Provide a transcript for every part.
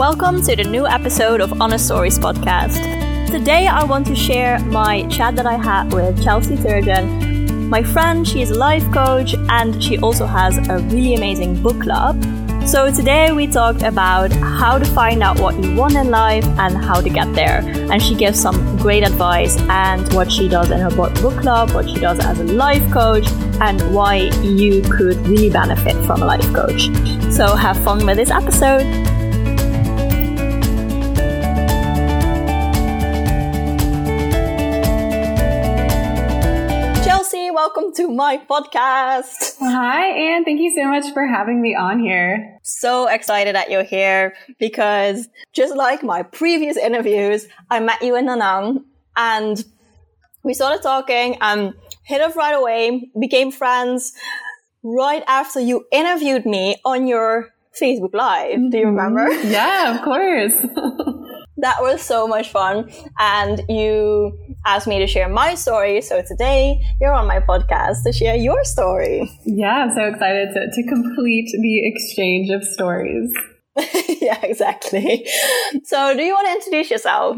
Welcome to the new episode of Honest Stories podcast. Today I want to share my chat that I had with Chelsea Turgeon. My friend, she is a life coach and she also has a really amazing book club. So today we talked about how to find out what you want in life and how to get there. And she gives some great advice and what she does in her book club, what she does as a life coach, and why you could really benefit from a life coach. So have fun with this episode. Welcome to my podcast. Hi, Anne. Thank you so much for having me on here. So excited that you're here because just like my previous interviews, I met you in Da Nang and we started talking and hit off right away, became friends right after you interviewed me on your Facebook Live. Mm-hmm. Do you remember? Yeah, of course. that was so much fun. And you asked me to share my story. So today you're on my podcast to share your story. Yeah, I'm so excited to, to complete the exchange of stories. yeah, exactly. So, do you want to introduce yourself?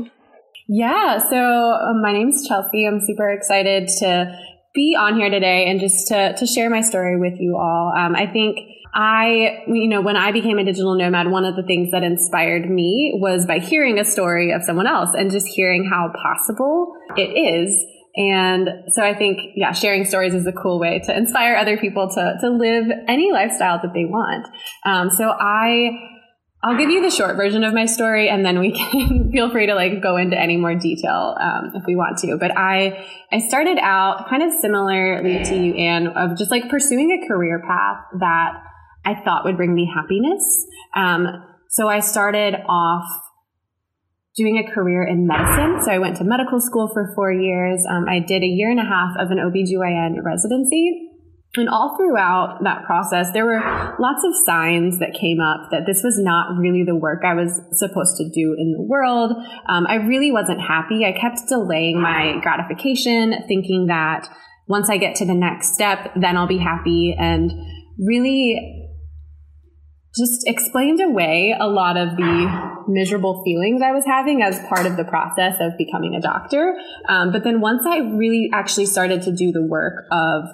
Yeah, so um, my name's Chelsea. I'm super excited to be on here today and just to, to share my story with you all. Um, I think I, you know, when I became a digital nomad, one of the things that inspired me was by hearing a story of someone else and just hearing how possible it is. And so I think, yeah, sharing stories is a cool way to inspire other people to, to live any lifestyle that they want. Um, so I, I'll give you the short version of my story and then we can feel free to like go into any more detail um, if we want to. But I I started out kind of similarly to you, Anne, of just like pursuing a career path that I thought would bring me happiness. Um, so I started off doing a career in medicine. So I went to medical school for four years. Um, I did a year and a half of an OBGYN residency. And all throughout that process, there were lots of signs that came up that this was not really the work I was supposed to do in the world. Um, I really wasn't happy. I kept delaying my gratification, thinking that once I get to the next step, then I'll be happy. And really just explained away a lot of the miserable feelings I was having as part of the process of becoming a doctor. Um, but then once I really actually started to do the work of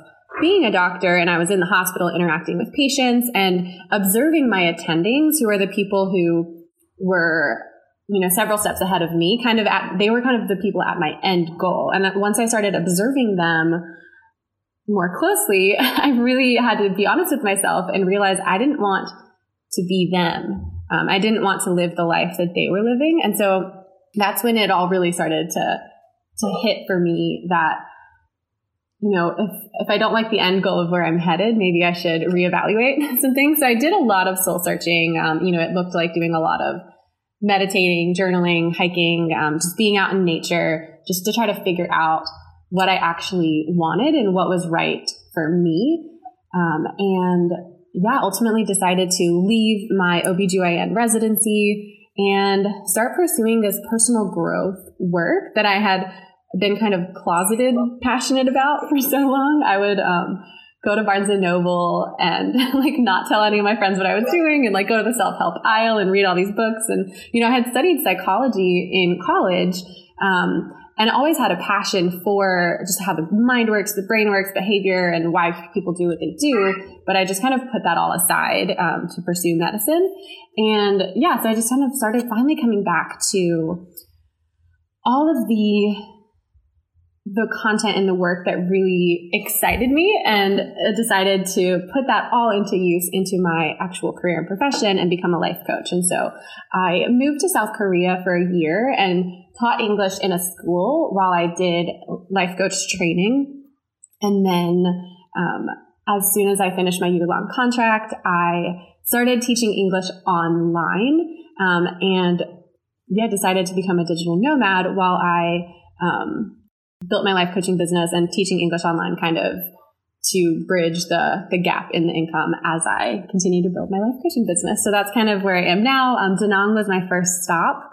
being a doctor and I was in the hospital interacting with patients and observing my attendings who are the people who were you know several steps ahead of me kind of at they were kind of the people at my end goal and once I started observing them more closely I really had to be honest with myself and realize I didn't want to be them. Um, I didn't want to live the life that they were living. And so that's when it all really started to, to hit for me that, you know, if, if I don't like the end goal of where I'm headed, maybe I should reevaluate some things. So I did a lot of soul searching. Um, you know, it looked like doing a lot of meditating, journaling, hiking, um, just being out in nature, just to try to figure out what I actually wanted and what was right for me. Um, and yeah, ultimately decided to leave my OBGYN residency and start pursuing this personal growth work that I had been kind of closeted passionate about for so long. I would um, go to Barnes and Noble and like not tell any of my friends what I was doing and like go to the self help aisle and read all these books. And, you know, I had studied psychology in college. Um, and always had a passion for just how the mind works, the brain works, behavior, and why people do what they do. But I just kind of put that all aside um, to pursue medicine. And yeah, so I just kind of started finally coming back to all of the the content and the work that really excited me and decided to put that all into use into my actual career and profession and become a life coach. And so I moved to South Korea for a year and taught English in a school while I did life coach training. And then, um, as soon as I finished my year long contract, I started teaching English online um, and yeah, decided to become a digital nomad while I um, built my life coaching business and teaching English online kind of to bridge the the gap in the income as I continue to build my life coaching business. So that's kind of where I am now. Um, Da Nang was my first stop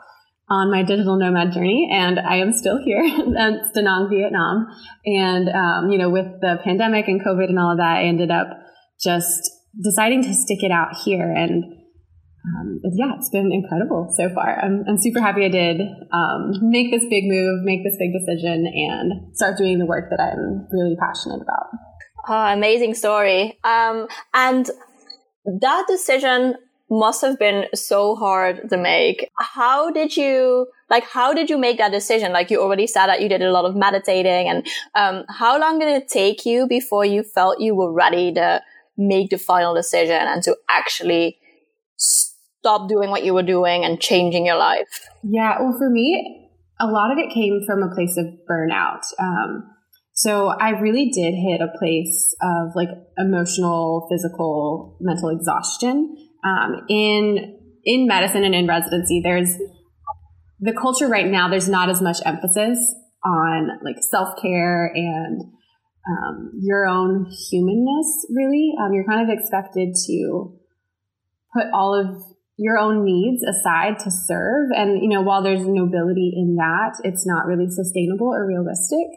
on my digital nomad journey, and I am still here. That's Da Nang, Vietnam. And, um, you know, with the pandemic and COVID and all of that, I ended up just deciding to stick it out here. And um, yeah, it's been incredible so far. I'm, I'm super happy I did um, make this big move, make this big decision, and start doing the work that I'm really passionate about. Oh, amazing story. Um, and that decision must have been so hard to make. How did you, like, how did you make that decision? Like, you already said that you did a lot of meditating and, um, how long did it take you before you felt you were ready to make the final decision and to actually stop doing what you were doing and changing your life? Yeah. Well, for me, a lot of it came from a place of burnout. Um, so I really did hit a place of like emotional, physical, mental exhaustion um, in in medicine and in residency, there's the culture right now. There's not as much emphasis on like self care and um, your own humanness. Really, um, you're kind of expected to put all of your own needs aside to serve. And, you know, while there's nobility in that, it's not really sustainable or realistic.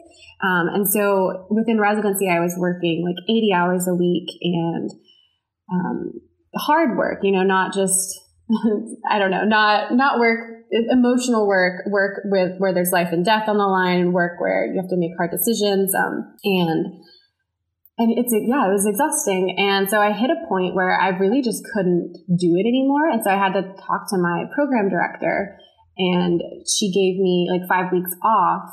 Um, and so within residency, I was working like 80 hours a week and, um, hard work, you know, not just, I don't know, not, not work, emotional work, work with where there's life and death on the line, and work where you have to make hard decisions. Um, and, and it's, yeah, it was exhausting. And so I hit a point where I really just couldn't do it anymore. And so I had to talk to my program director and she gave me like five weeks off.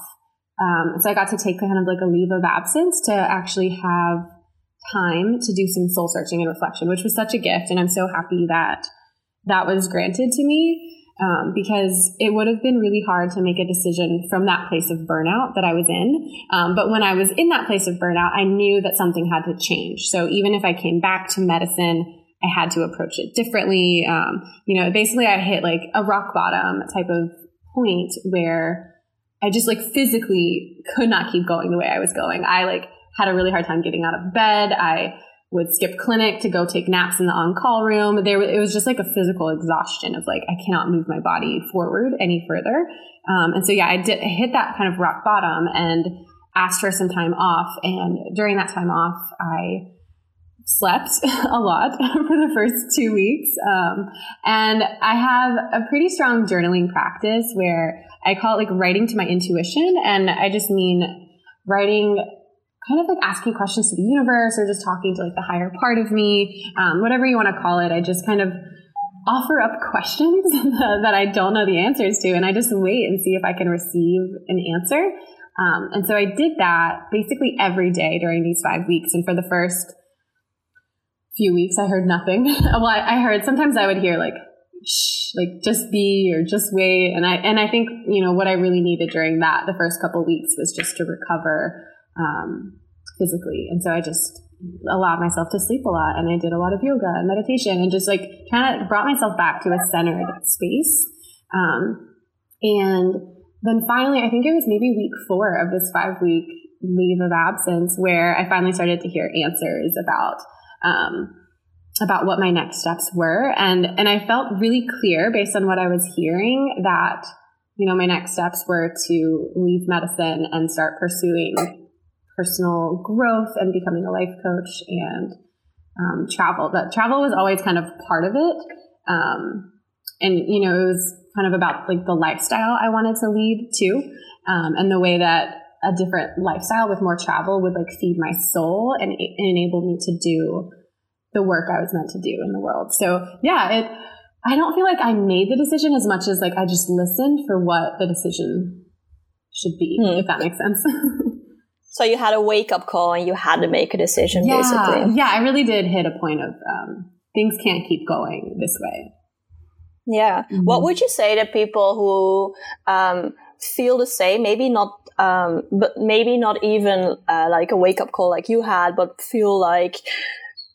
Um, so I got to take kind of like a leave of absence to actually have time to do some soul searching and reflection, which was such a gift. And I'm so happy that that was granted to me um, because it would have been really hard to make a decision from that place of burnout that I was in. Um, but when I was in that place of burnout, I knew that something had to change. So even if I came back to medicine, I had to approach it differently. Um, you know, basically, I hit like a rock bottom type of point where I just like physically could not keep going the way I was going. I like had a really hard time getting out of bed. I would skip clinic to go take naps in the on-call room. There, it was just like a physical exhaustion of like I cannot move my body forward any further. Um, and so yeah, I did I hit that kind of rock bottom and asked for some time off. And during that time off, I slept a lot for the first two weeks. Um, and I have a pretty strong journaling practice where I call it like writing to my intuition. And I just mean writing kind of like asking questions to the universe or just talking to like the higher part of me, um, whatever you want to call it. I just kind of offer up questions that I don't know the answers to, and I just wait and see if I can receive an answer. Um, and so I did that basically every day during these five weeks. And for the first few weeks, I heard nothing. well, I, I heard sometimes I would hear like, shh, like just be or just wait. And I and I think you know what I really needed during that the first couple weeks was just to recover um, physically. And so I just allowed myself to sleep a lot and I did a lot of yoga and meditation and just like kind of brought myself back to a centered space. Um, and then finally, I think it was maybe week four of this five week leave of absence where I finally started to hear answers about, um, about what my next steps were. And, and I felt really clear based on what I was hearing that, you know, my next steps were to leave medicine and start pursuing personal growth and becoming a life coach and um, travel. But travel was always kind of part of it. Um, and, you know, it was kind of about like the lifestyle I wanted to lead too. Um, and the way that a different lifestyle with more travel would like feed my soul and, and enable me to do the work I was meant to do in the world. So yeah, it, I don't feel like I made the decision as much as like I just listened for what the decision should be, mm. if that makes sense. So you had a wake up call and you had to make a decision, yeah. basically. Yeah, I really did hit a point of um, things can't keep going this way. Yeah. Mm-hmm. What would you say to people who um, feel the same? Maybe not, um, but maybe not even uh, like a wake up call like you had, but feel like,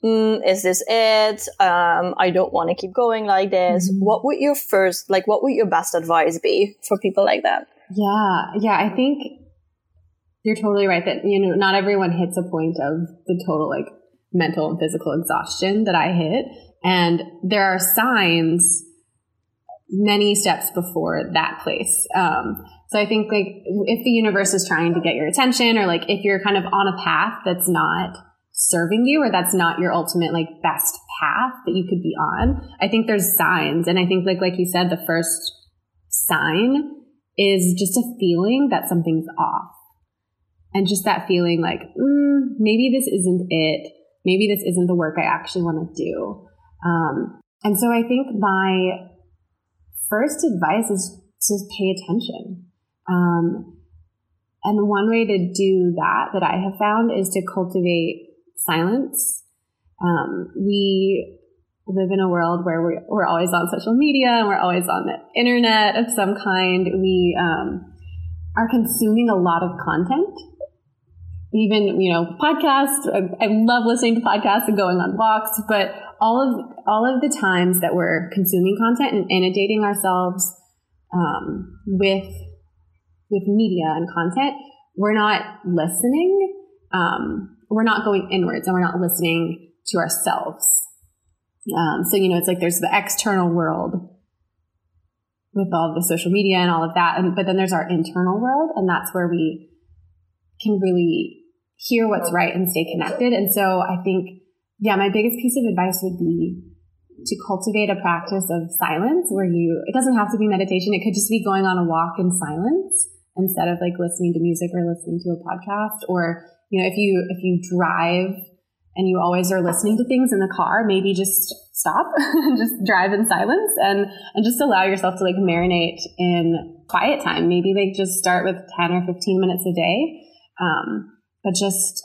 mm, is this it? Um, I don't want to keep going like this. Mm-hmm. What would your first, like, what would your best advice be for people like that? Yeah. Yeah. I think you're totally right that, you know, not everyone hits a point of the total like mental and physical exhaustion that I hit. And there are signs many steps before that place. Um, so I think like if the universe is trying to get your attention or like if you're kind of on a path that's not serving you or that's not your ultimate like best path that you could be on. I think there's signs. And I think like, like you said, the first sign is just a feeling that something's off. And just that feeling like, mm, maybe this isn't it. Maybe this isn't the work I actually want to do. Um, and so I think my first advice is to pay attention. Um, and one way to do that that I have found is to cultivate silence. Um, we live in a world where we're, we're always on social media and we're always on the internet of some kind. We um, are consuming a lot of content. Even, you know, podcasts. I, I love listening to podcasts and going on walks, but all of all of the times that we're consuming content and inundating ourselves um, with with media and content, we're not listening. Um, we're not going inwards, and we're not listening to ourselves. Um, so you know, it's like there's the external world with all the social media and all of that, and, but then there's our internal world, and that's where we can really hear what's right and stay connected. And so I think, yeah, my biggest piece of advice would be to cultivate a practice of silence where you, it doesn't have to be meditation. It could just be going on a walk in silence instead of like listening to music or listening to a podcast. Or, you know, if you, if you drive and you always are listening to things in the car, maybe just stop and just drive in silence and, and just allow yourself to like marinate in quiet time. Maybe like just start with 10 or 15 minutes a day. Um, but just,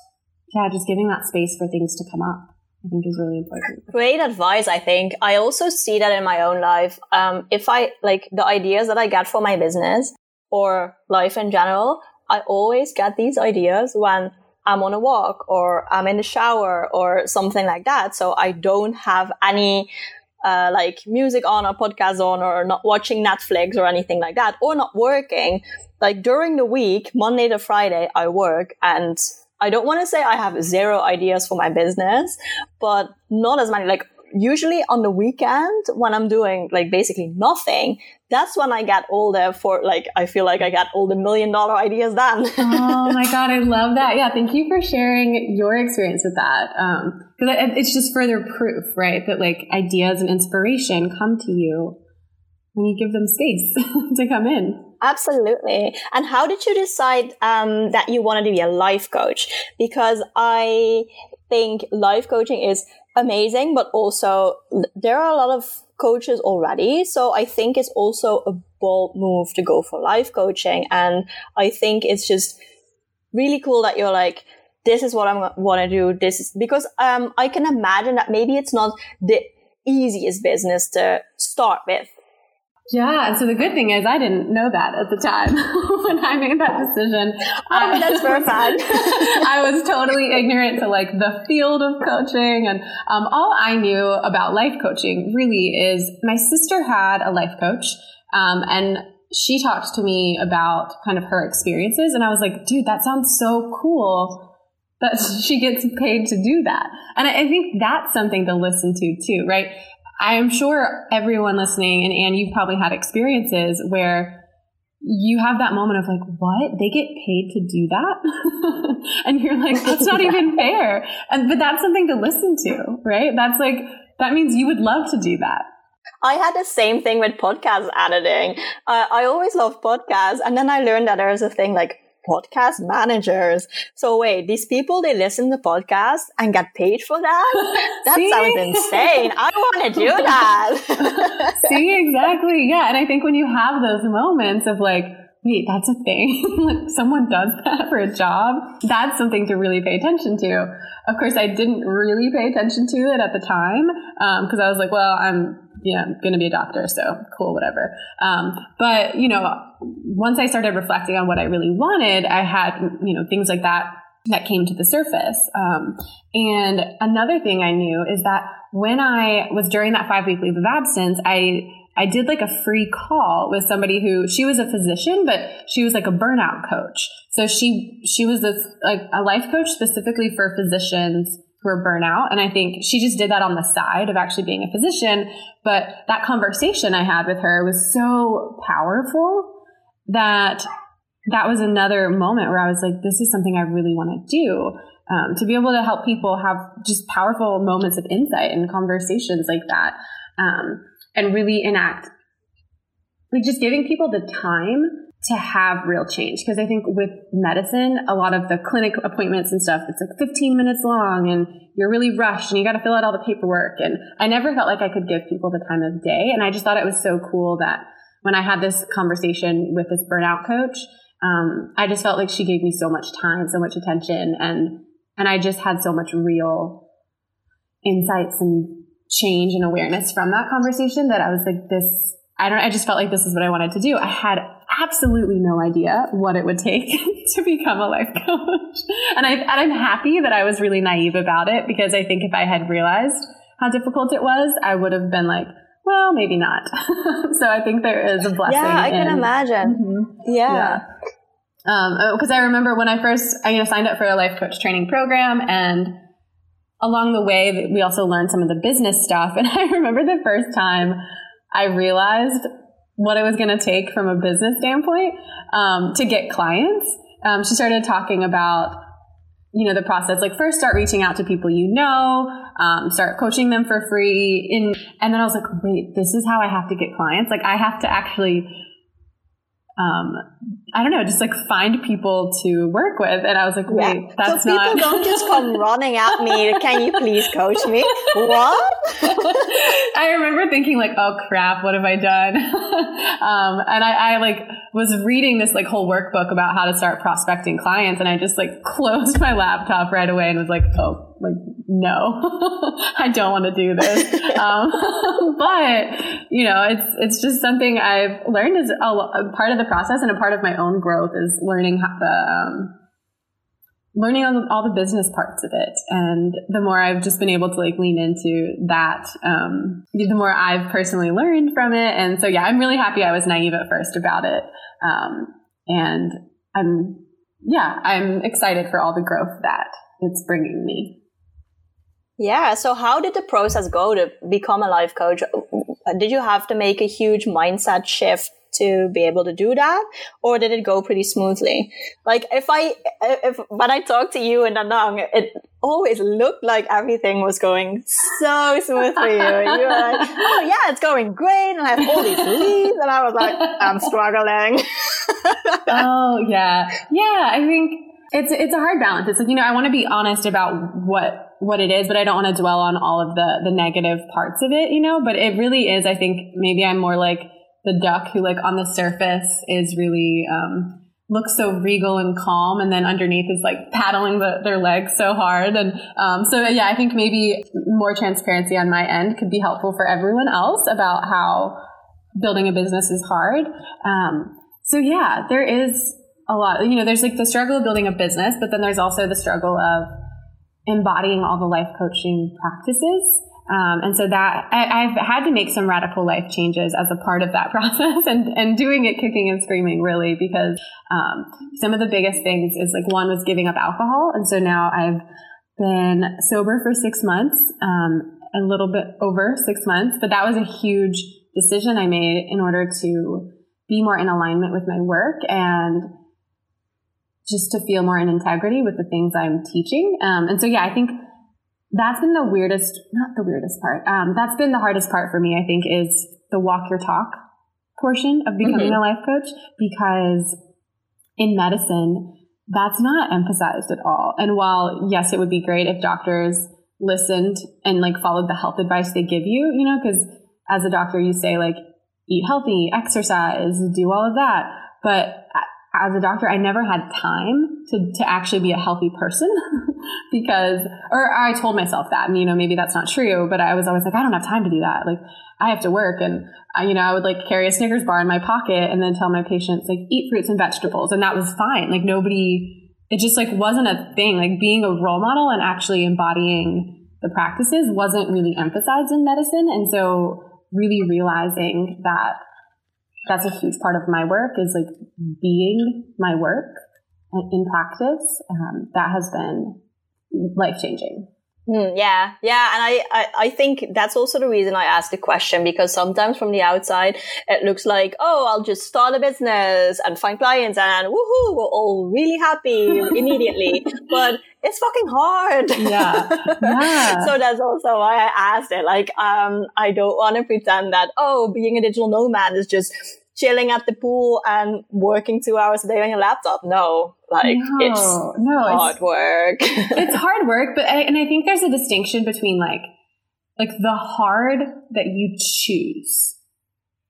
yeah, just giving that space for things to come up. I think is really important. Great advice, I think. I also see that in my own life. Um, if I like the ideas that I get for my business or life in general, I always get these ideas when I'm on a walk or I'm in the shower or something like that. So I don't have any uh, like music on or podcast on or not watching Netflix or anything like that or not working. Like during the week, Monday to Friday, I work and I don't want to say I have zero ideas for my business, but not as many. Like usually on the weekend when I'm doing like basically nothing, that's when I get all the for like I feel like I got all the million dollar ideas done. oh my god, I love that. Yeah, thank you for sharing your experience with that. Because um, it's just further proof, right, that like ideas and inspiration come to you when you give them space to come in. Absolutely. And how did you decide um, that you wanted to be a life coach? Because I think life coaching is amazing, but also there are a lot of coaches already. So I think it's also a bold move to go for life coaching. And I think it's just really cool that you're like, this is what I want to do. This is because, um, I can imagine that maybe it's not the easiest business to start with. Yeah, and so the good thing is I didn't know that at the time when I made that decision. Oh, that's perfect. I was totally ignorant to like the field of coaching, and um, all I knew about life coaching really is my sister had a life coach, um, and she talked to me about kind of her experiences, and I was like, dude, that sounds so cool that she gets paid to do that. And I think that's something to listen to too, right? I'm sure everyone listening, and Anne, you've probably had experiences where you have that moment of like, what? They get paid to do that? and you're like, that's not yeah. even fair. And, but that's something to listen to, right? That's like, that means you would love to do that. I had the same thing with podcast editing. Uh, I always loved podcasts. And then I learned that there's a thing like podcast managers. So wait, these people, they listen to podcasts and get paid for that? That sounds insane. I want to do that. See, exactly. Yeah. And I think when you have those moments of like, wait, that's a thing. Someone does that for a job. That's something to really pay attention to. Of course, I didn't really pay attention to it at the time because um, I was like, well, I'm yeah, I'm going to be a doctor, so cool, whatever. Um, but you know, once I started reflecting on what I really wanted, I had you know things like that that came to the surface. Um, and another thing I knew is that when I was during that five week leave of absence, I I did like a free call with somebody who she was a physician, but she was like a burnout coach. So she she was this like a life coach specifically for physicians who are burnout. And I think she just did that on the side of actually being a physician. But that conversation I had with her was so powerful that that was another moment where I was like, this is something I really want to do. um, to be able to help people have just powerful moments of insight and conversations like that um, and really enact like just giving people the time to have real change. Because I think with medicine, a lot of the clinic appointments and stuff, it's like 15 minutes long and you're really rushed and you got to fill out all the paperwork. And I never felt like I could give people the time of day. And I just thought it was so cool that when I had this conversation with this burnout coach, um, I just felt like she gave me so much time, so much attention, and and I just had so much real insights and change and awareness from that conversation that I was like, this. I don't. I just felt like this is what I wanted to do. I had absolutely no idea what it would take to become a life coach. And, I, and I'm happy that I was really naive about it because I think if I had realized how difficult it was, I would have been like, well, maybe not. so I think there is a blessing. Yeah, I can in, imagine. Mm-hmm, yeah. Because um, I remember when I first I you know, signed up for a life coach training program, and along the way, we also learned some of the business stuff. And I remember the first time I realized what it was going to take from a business standpoint um, to get clients. Um, she started talking about you know the process like first start reaching out to people you know um, start coaching them for free in, and then i was like wait this is how i have to get clients like i have to actually um, I don't know, just like find people to work with. And I was like, wait, yeah. that's so not. people don't just come running at me. Can you please coach me? What? I remember thinking like, oh crap, what have I done? um, and I, I like was reading this like whole workbook about how to start prospecting clients. And I just like closed my laptop right away and was like, oh, like no, I don't want to do this. um, but you know, it's it's just something I've learned is a, a, part of the process and a part of my own growth is learning how the um, learning all the, all the, business parts of it. And the more I've just been able to like lean into that, um, the more I've personally learned from it. And so yeah, I'm really happy I was naive at first about it. Um, and I'm yeah, I'm excited for all the growth that it's bringing me. Yeah. So how did the process go to become a life coach? Did you have to make a huge mindset shift to be able to do that? Or did it go pretty smoothly? Like if i if when i talked to you and Da Nang it always looked like everything was going so smooth for you. You were like oh yeah it's going great and i have all these leads and i was like i'm struggling. Oh yeah. Yeah i think it's it's a hard balance. It's like you know i want to be honest about what what it is, but I don't want to dwell on all of the the negative parts of it, you know. But it really is. I think maybe I'm more like the duck who, like, on the surface is really um, looks so regal and calm, and then underneath is like paddling the, their legs so hard. And um, so, yeah, I think maybe more transparency on my end could be helpful for everyone else about how building a business is hard. Um, so, yeah, there is a lot. You know, there's like the struggle of building a business, but then there's also the struggle of embodying all the life coaching practices. Um, and so that I, have had to make some radical life changes as a part of that process and, and doing it kicking and screaming really because um, some of the biggest things is like one was giving up alcohol. And so now I've been sober for six months, um, a little bit over six months, but that was a huge decision I made in order to be more in alignment with my work and just to feel more in integrity with the things I'm teaching. Um, and so, yeah, I think that's been the weirdest, not the weirdest part. Um, that's been the hardest part for me, I think, is the walk your talk portion of becoming mm-hmm. a life coach because in medicine, that's not emphasized at all. And while, yes, it would be great if doctors listened and like followed the health advice they give you, you know, because as a doctor, you say like, eat healthy, exercise, do all of that. But as a doctor, I never had time to, to actually be a healthy person because, or I told myself that, and you know, maybe that's not true, but I was always like, I don't have time to do that. Like, I have to work. And, I, you know, I would like carry a Snickers bar in my pocket and then tell my patients, like, eat fruits and vegetables. And that was fine. Like, nobody, it just like wasn't a thing. Like, being a role model and actually embodying the practices wasn't really emphasized in medicine. And so, really realizing that that's a huge part of my work is like being my work in practice. Um, that has been life changing. Mm, yeah, yeah, and I, I, I think that's also the reason I asked the question because sometimes from the outside it looks like oh I'll just start a business and find clients and woohoo we're all really happy immediately, but it's fucking hard. Yeah, yeah. so that's also why I asked it. Like, um, I don't want to pretend that oh being a digital nomad is just chilling at the pool and working two hours a day on your laptop. No, like no, it's no, hard it's, work. it's hard work, but I, and I think there's a distinction between like like the hard that you choose.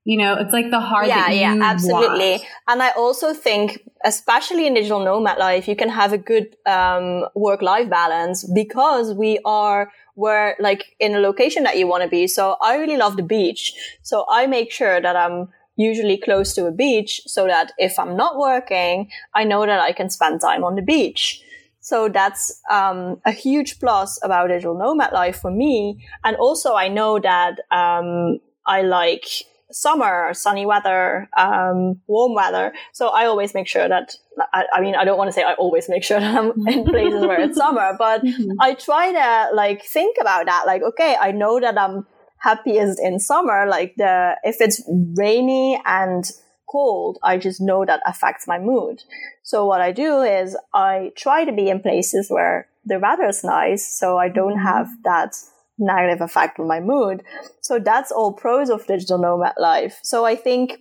You know, it's like the hard yeah, yeah, absolutely. Want. And I also think, especially in digital nomad life, you can have a good um, work life balance because we are where like in a location that you want to be. So I really love the beach. So I make sure that I'm usually close to a beach so that if I'm not working, I know that I can spend time on the beach. So that's um, a huge plus about digital nomad life for me. And also, I know that um, I like summer, sunny weather, um, warm weather. So I always make sure that, I, I, mean, I don't want to say I always make sure that I'm in places where it's summer, but mm-hmm. I try to like think about that. Like, okay, I know that I'm happiest in summer. Like the, if it's rainy and cold, I just know that affects my mood. So what I do is I try to be in places where the weather is nice. So I don't mm-hmm. have that negative effect on my mood. So that's all pros of digital nomad life. So I think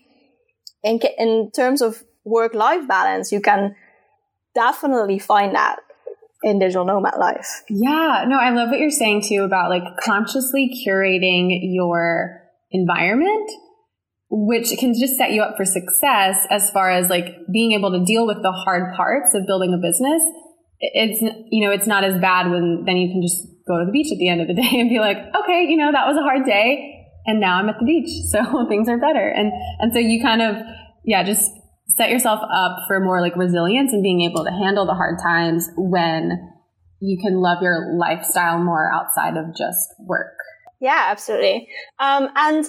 in, in terms of work life balance, you can definitely find that in digital nomad life. Yeah, no, I love what you're saying too about like consciously curating your environment, which can just set you up for success as far as like being able to deal with the hard parts of building a business. It's, you know, it's not as bad when then you can just go to the beach at the end of the day and be like, okay, you know, that was a hard day and now I'm at the beach. So things are better. And, and so you kind of, yeah, just set yourself up for more like resilience and being able to handle the hard times when you can love your lifestyle more outside of just work. Yeah, absolutely. Um, and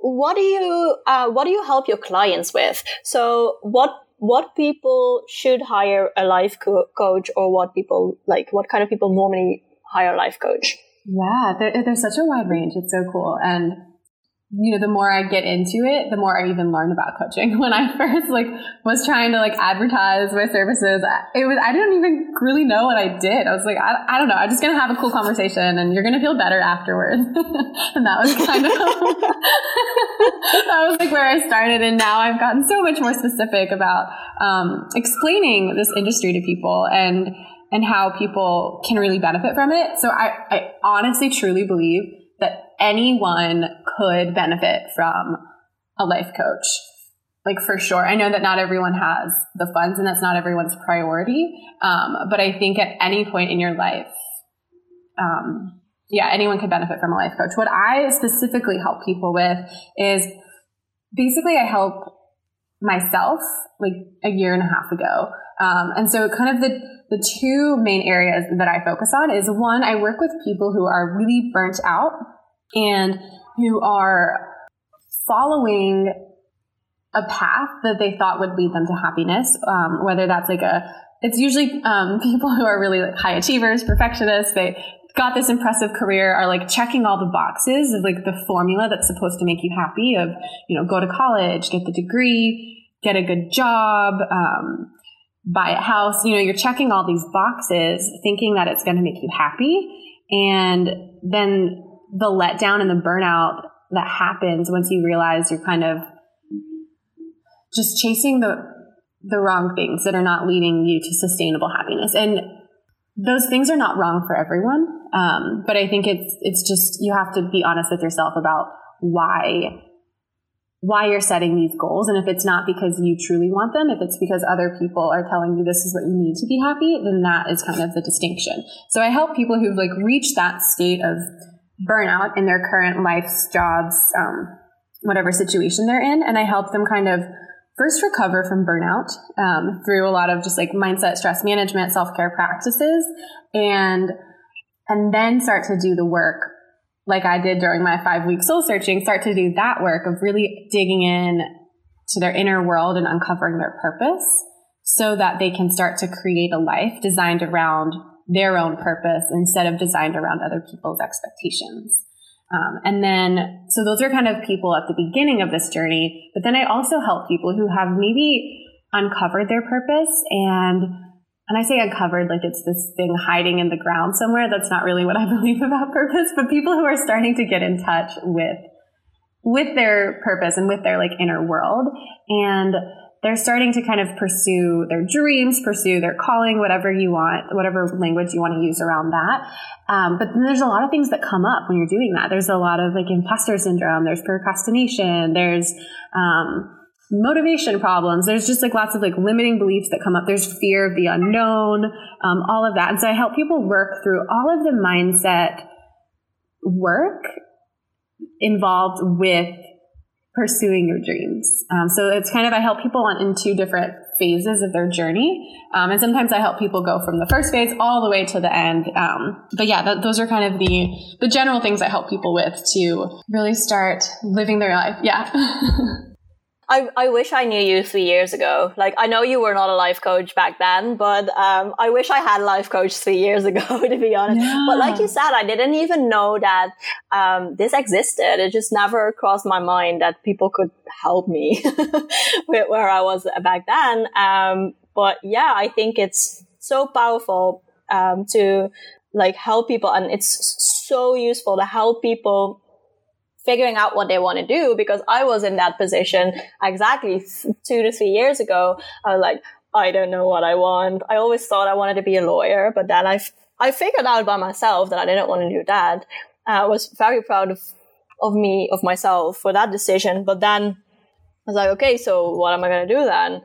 what do you uh, what do you help your clients with? So what what people should hire a life co- coach or what people like what kind of people normally hire a life coach? Yeah, there, there's such a wide range. It's so cool. And you know, the more I get into it, the more I even learn about coaching. When I first like was trying to like advertise my services, it was I didn't even really know what I did. I was like, I, I don't know. I'm just gonna have a cool conversation, and you're gonna feel better afterwards. and that was kind of that was like where I started. And now I've gotten so much more specific about um, explaining this industry to people and and how people can really benefit from it. So I, I honestly truly believe anyone could benefit from a life coach. Like for sure. I know that not everyone has the funds and that's not everyone's priority. Um, but I think at any point in your life, um, yeah, anyone could benefit from a life coach. What I specifically help people with is basically I help myself like a year and a half ago. Um, and so kind of the, the two main areas that I focus on is one, I work with people who are really burnt out and who are following a path that they thought would lead them to happiness, um, whether that's like a, it's usually um, people who are really like high achievers, perfectionists. They got this impressive career, are like checking all the boxes of like the formula that's supposed to make you happy. Of you know, go to college, get the degree, get a good job, um, buy a house. You know, you're checking all these boxes, thinking that it's going to make you happy, and then the letdown and the burnout that happens once you realize you're kind of just chasing the the wrong things that are not leading you to sustainable happiness. And those things are not wrong for everyone. Um, but i think it's it's just you have to be honest with yourself about why why you're setting these goals. And if it's not because you truly want them if it's because other people are telling you this is what you need to be happy then that is kind of the distinction. So i help people who've like reached that state of burnout in their current life's jobs, um, whatever situation they're in. And I help them kind of first recover from burnout um, through a lot of just like mindset, stress management, self care practices, and and then start to do the work like I did during my five week soul searching. Start to do that work of really digging in to their inner world and uncovering their purpose, so that they can start to create a life designed around their own purpose instead of designed around other people's expectations. Um, and then, so those are kind of people at the beginning of this journey. But then I also help people who have maybe uncovered their purpose and and I say uncovered like it's this thing hiding in the ground somewhere. That's not really what I believe about purpose, but people who are starting to get in touch with with their purpose and with their like inner world and they're starting to kind of pursue their dreams, pursue their calling, whatever you want, whatever language you want to use around that. Um, but then there's a lot of things that come up when you're doing that. There's a lot of like imposter syndrome. There's procrastination. There's um, motivation problems. There's just like lots of like limiting beliefs that come up. There's fear of the unknown, um, all of that. And so I help people work through all of the mindset work involved with pursuing your dreams. Um, so it's kind of, I help people on in two different phases of their journey. Um, and sometimes I help people go from the first phase all the way to the end. Um, but yeah, th- those are kind of the, the general things I help people with to really start living their life. Yeah. I, I wish I knew you three years ago. Like, I know you were not a life coach back then, but um, I wish I had a life coach three years ago, to be honest. Yeah. But like you said, I didn't even know that um, this existed. It just never crossed my mind that people could help me with where I was back then. Um, but yeah, I think it's so powerful um, to like help people, and it's so useful to help people figuring out what they want to do because I was in that position exactly two to three years ago. I was like, I don't know what I want. I always thought I wanted to be a lawyer, but then I, I figured out by myself that I didn't want to do that. Uh, I was very proud of, of me, of myself for that decision. But then I was like, okay, so what am I going to do then?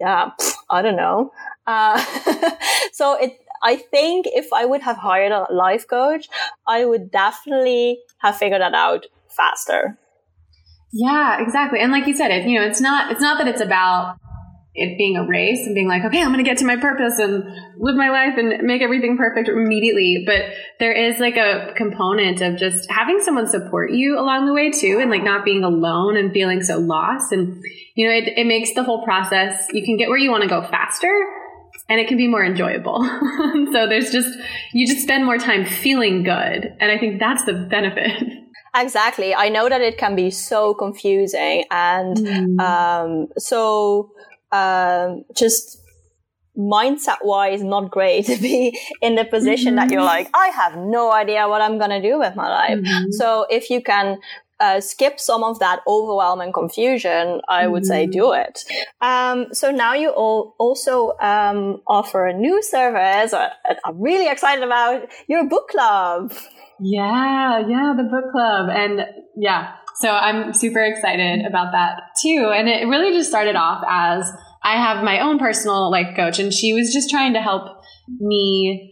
Yeah, I don't know. Uh, so it, I think if I would have hired a life coach, I would definitely have figured that out faster. Yeah, exactly. And like you said, it you know, it's not it's not that it's about it being a race and being like, okay, I'm going to get to my purpose and live my life and make everything perfect immediately. But there is like a component of just having someone support you along the way too, and like not being alone and feeling so lost. And, you know, it, it makes the whole process, you can get where you want to go faster and it can be more enjoyable. so there's just, you just spend more time feeling good. And I think that's the benefit. Exactly. I know that it can be so confusing and mm. um, so um, just mindset wise not great to be in the position mm-hmm. that you're mm-hmm. like, I have no idea what I'm going to do with my life. Mm-hmm. So if you can uh, skip some of that overwhelming confusion, I would mm-hmm. say do it. Um, so now you all also um, offer a new service. Uh, I'm really excited about your book club. Yeah, yeah, the book club. And yeah, so I'm super excited about that too. And it really just started off as I have my own personal life coach, and she was just trying to help me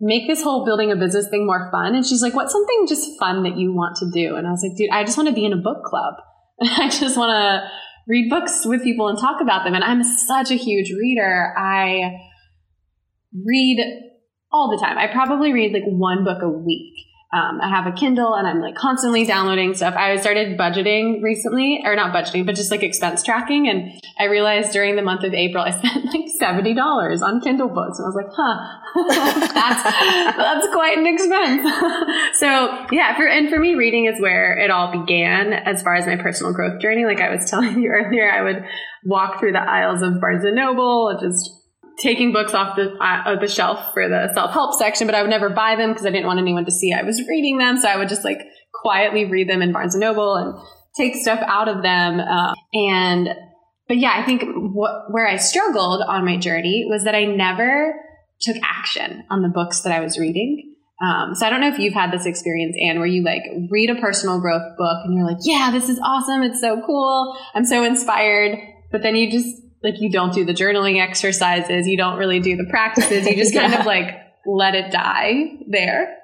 make this whole building a business thing more fun. And she's like, What's something just fun that you want to do? And I was like, Dude, I just want to be in a book club. I just want to read books with people and talk about them. And I'm such a huge reader. I read all the time. I probably read like one book a week. Um, I have a Kindle and I'm like constantly downloading stuff. I started budgeting recently, or not budgeting, but just like expense tracking. And I realized during the month of April, I spent like $70 on Kindle books. And I was like, huh, that's, that's quite an expense. so yeah, for, and for me, reading is where it all began as far as my personal growth journey. Like I was telling you earlier, I would walk through the aisles of Barnes and Noble, just taking books off the uh, the shelf for the self help section, but I would never buy them because I didn't want anyone to see I was reading them. So I would just like quietly read them in Barnes and Noble and take stuff out of them. Uh, and but yeah, I think what where I struggled on my journey was that I never took action on the books that I was reading. Um, so I don't know if you've had this experience, Anne, where you like read a personal growth book and you're like, yeah, this is awesome. It's so cool. I'm so inspired. But then you just like you don't do the journaling exercises, you don't really do the practices, you just kind of like let it die there.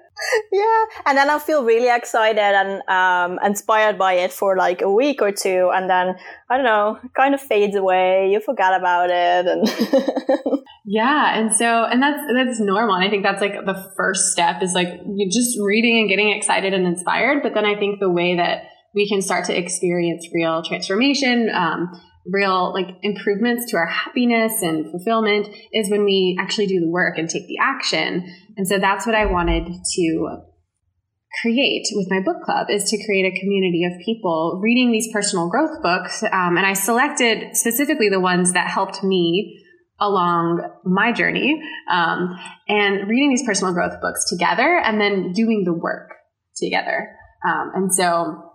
Yeah, and then I feel really excited and um, inspired by it for like a week or two, and then I don't know, kind of fades away. You forget about it, and yeah, and so and that's that's normal. And I think that's like the first step is like you just reading and getting excited and inspired. But then I think the way that we can start to experience real transformation um, real like improvements to our happiness and fulfillment is when we actually do the work and take the action. And so that's what I wanted to create with my book club is to create a community of people reading these personal growth books. Um, and I selected specifically the ones that helped me along my journey um, and reading these personal growth books together and then doing the work together. Um, and so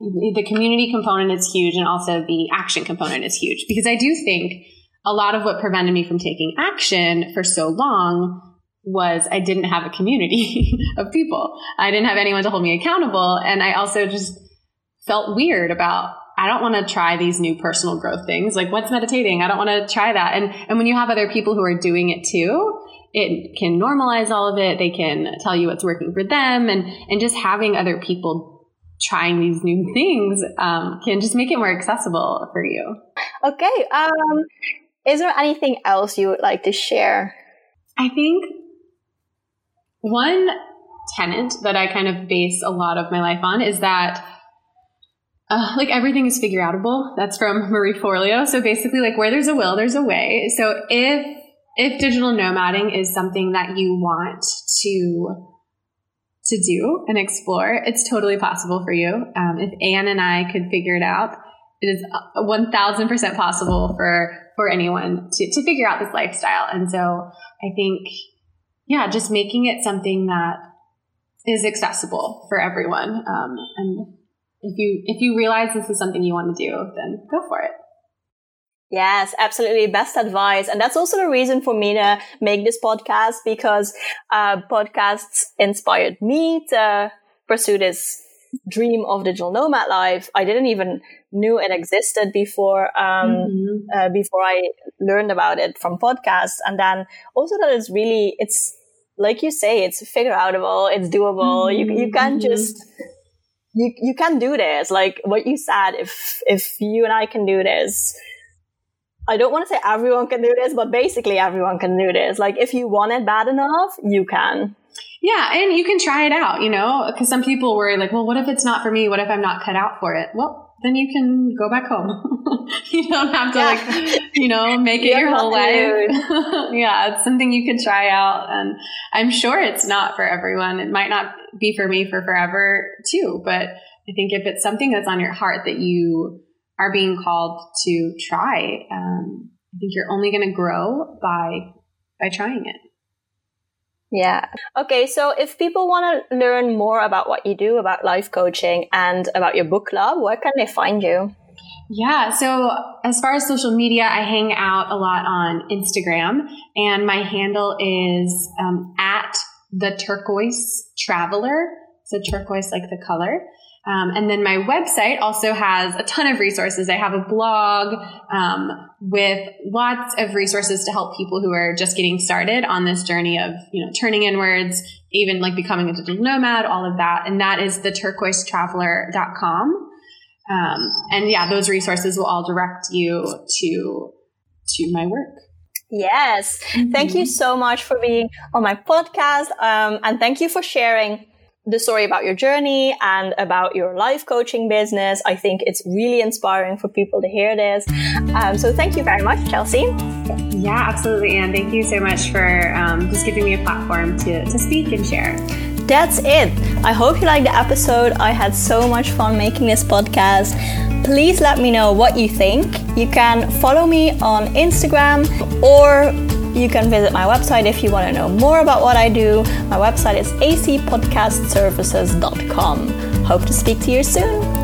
the community component is huge and also the action component is huge because I do think a lot of what prevented me from taking action for so long was I didn't have a community of people. I didn't have anyone to hold me accountable. And I also just felt weird about I don't want to try these new personal growth things. Like what's meditating? I don't want to try that. And and when you have other people who are doing it too, it can normalize all of it. They can tell you what's working for them and and just having other people trying these new things um, can just make it more accessible for you. Okay. Um, is there anything else you would like to share? I think one tenant that I kind of base a lot of my life on is that uh, like everything is figure outable. That's from Marie Forleo. So basically, like where there's a will, there's a way. So if if digital nomading is something that you want to to do and explore, it's totally possible for you. Um, if Anne and I could figure it out, it is one thousand percent possible for for anyone to to figure out this lifestyle. And so I think, yeah, just making it something that is accessible for everyone um, and if you if you realize this is something you want to do, then go for it. Yes, absolutely. Best advice. And that's also the reason for me to make this podcast because uh, podcasts inspired me to pursue this dream of digital nomad life. I didn't even knew it existed before, um, mm-hmm. uh, before I learned about it from podcasts. And then also that it's really, it's like you say, it's figure outable, it's doable. Mm-hmm. You, you can't mm-hmm. just you you can do this. Like what you said, if if you and I can do this, I don't want to say everyone can do this, but basically everyone can do this. Like if you want it bad enough, you can. Yeah, and you can try it out, you know, because some people worry like, well, what if it's not for me? What if I'm not cut out for it? Well, then you can go back home. you don't have to yeah. like, you know, make it your whole life. yeah, it's something you could try out. And I'm sure it's not for everyone. It might not be for me for forever too. But I think if it's something that's on your heart that you are being called to try, um, I think you're only going to grow by, by trying it. Yeah. Okay. So if people want to learn more about what you do, about life coaching and about your book club, where can they find you? Yeah. So as far as social media, I hang out a lot on Instagram and my handle is um, at the turquoise traveler. So turquoise like the color. Um, and then my website also has a ton of resources. I have a blog um, with lots of resources to help people who are just getting started on this journey of you know turning inwards, even like becoming a digital nomad, all of that. And that is the turquoisetraveler.com. Um, and yeah, those resources will all direct you to to my work. Yes. Mm-hmm. Thank you so much for being on my podcast. Um, and thank you for sharing the story about your journey and about your life coaching business. I think it's really inspiring for people to hear this. Um, so thank you very much, Chelsea. Yeah, absolutely. And thank you so much for um, just giving me a platform to, to speak and share. That's it. I hope you liked the episode. I had so much fun making this podcast. Please let me know what you think. You can follow me on Instagram or you can visit my website if you want to know more about what I do. My website is acpodcastservices.com. Hope to speak to you soon.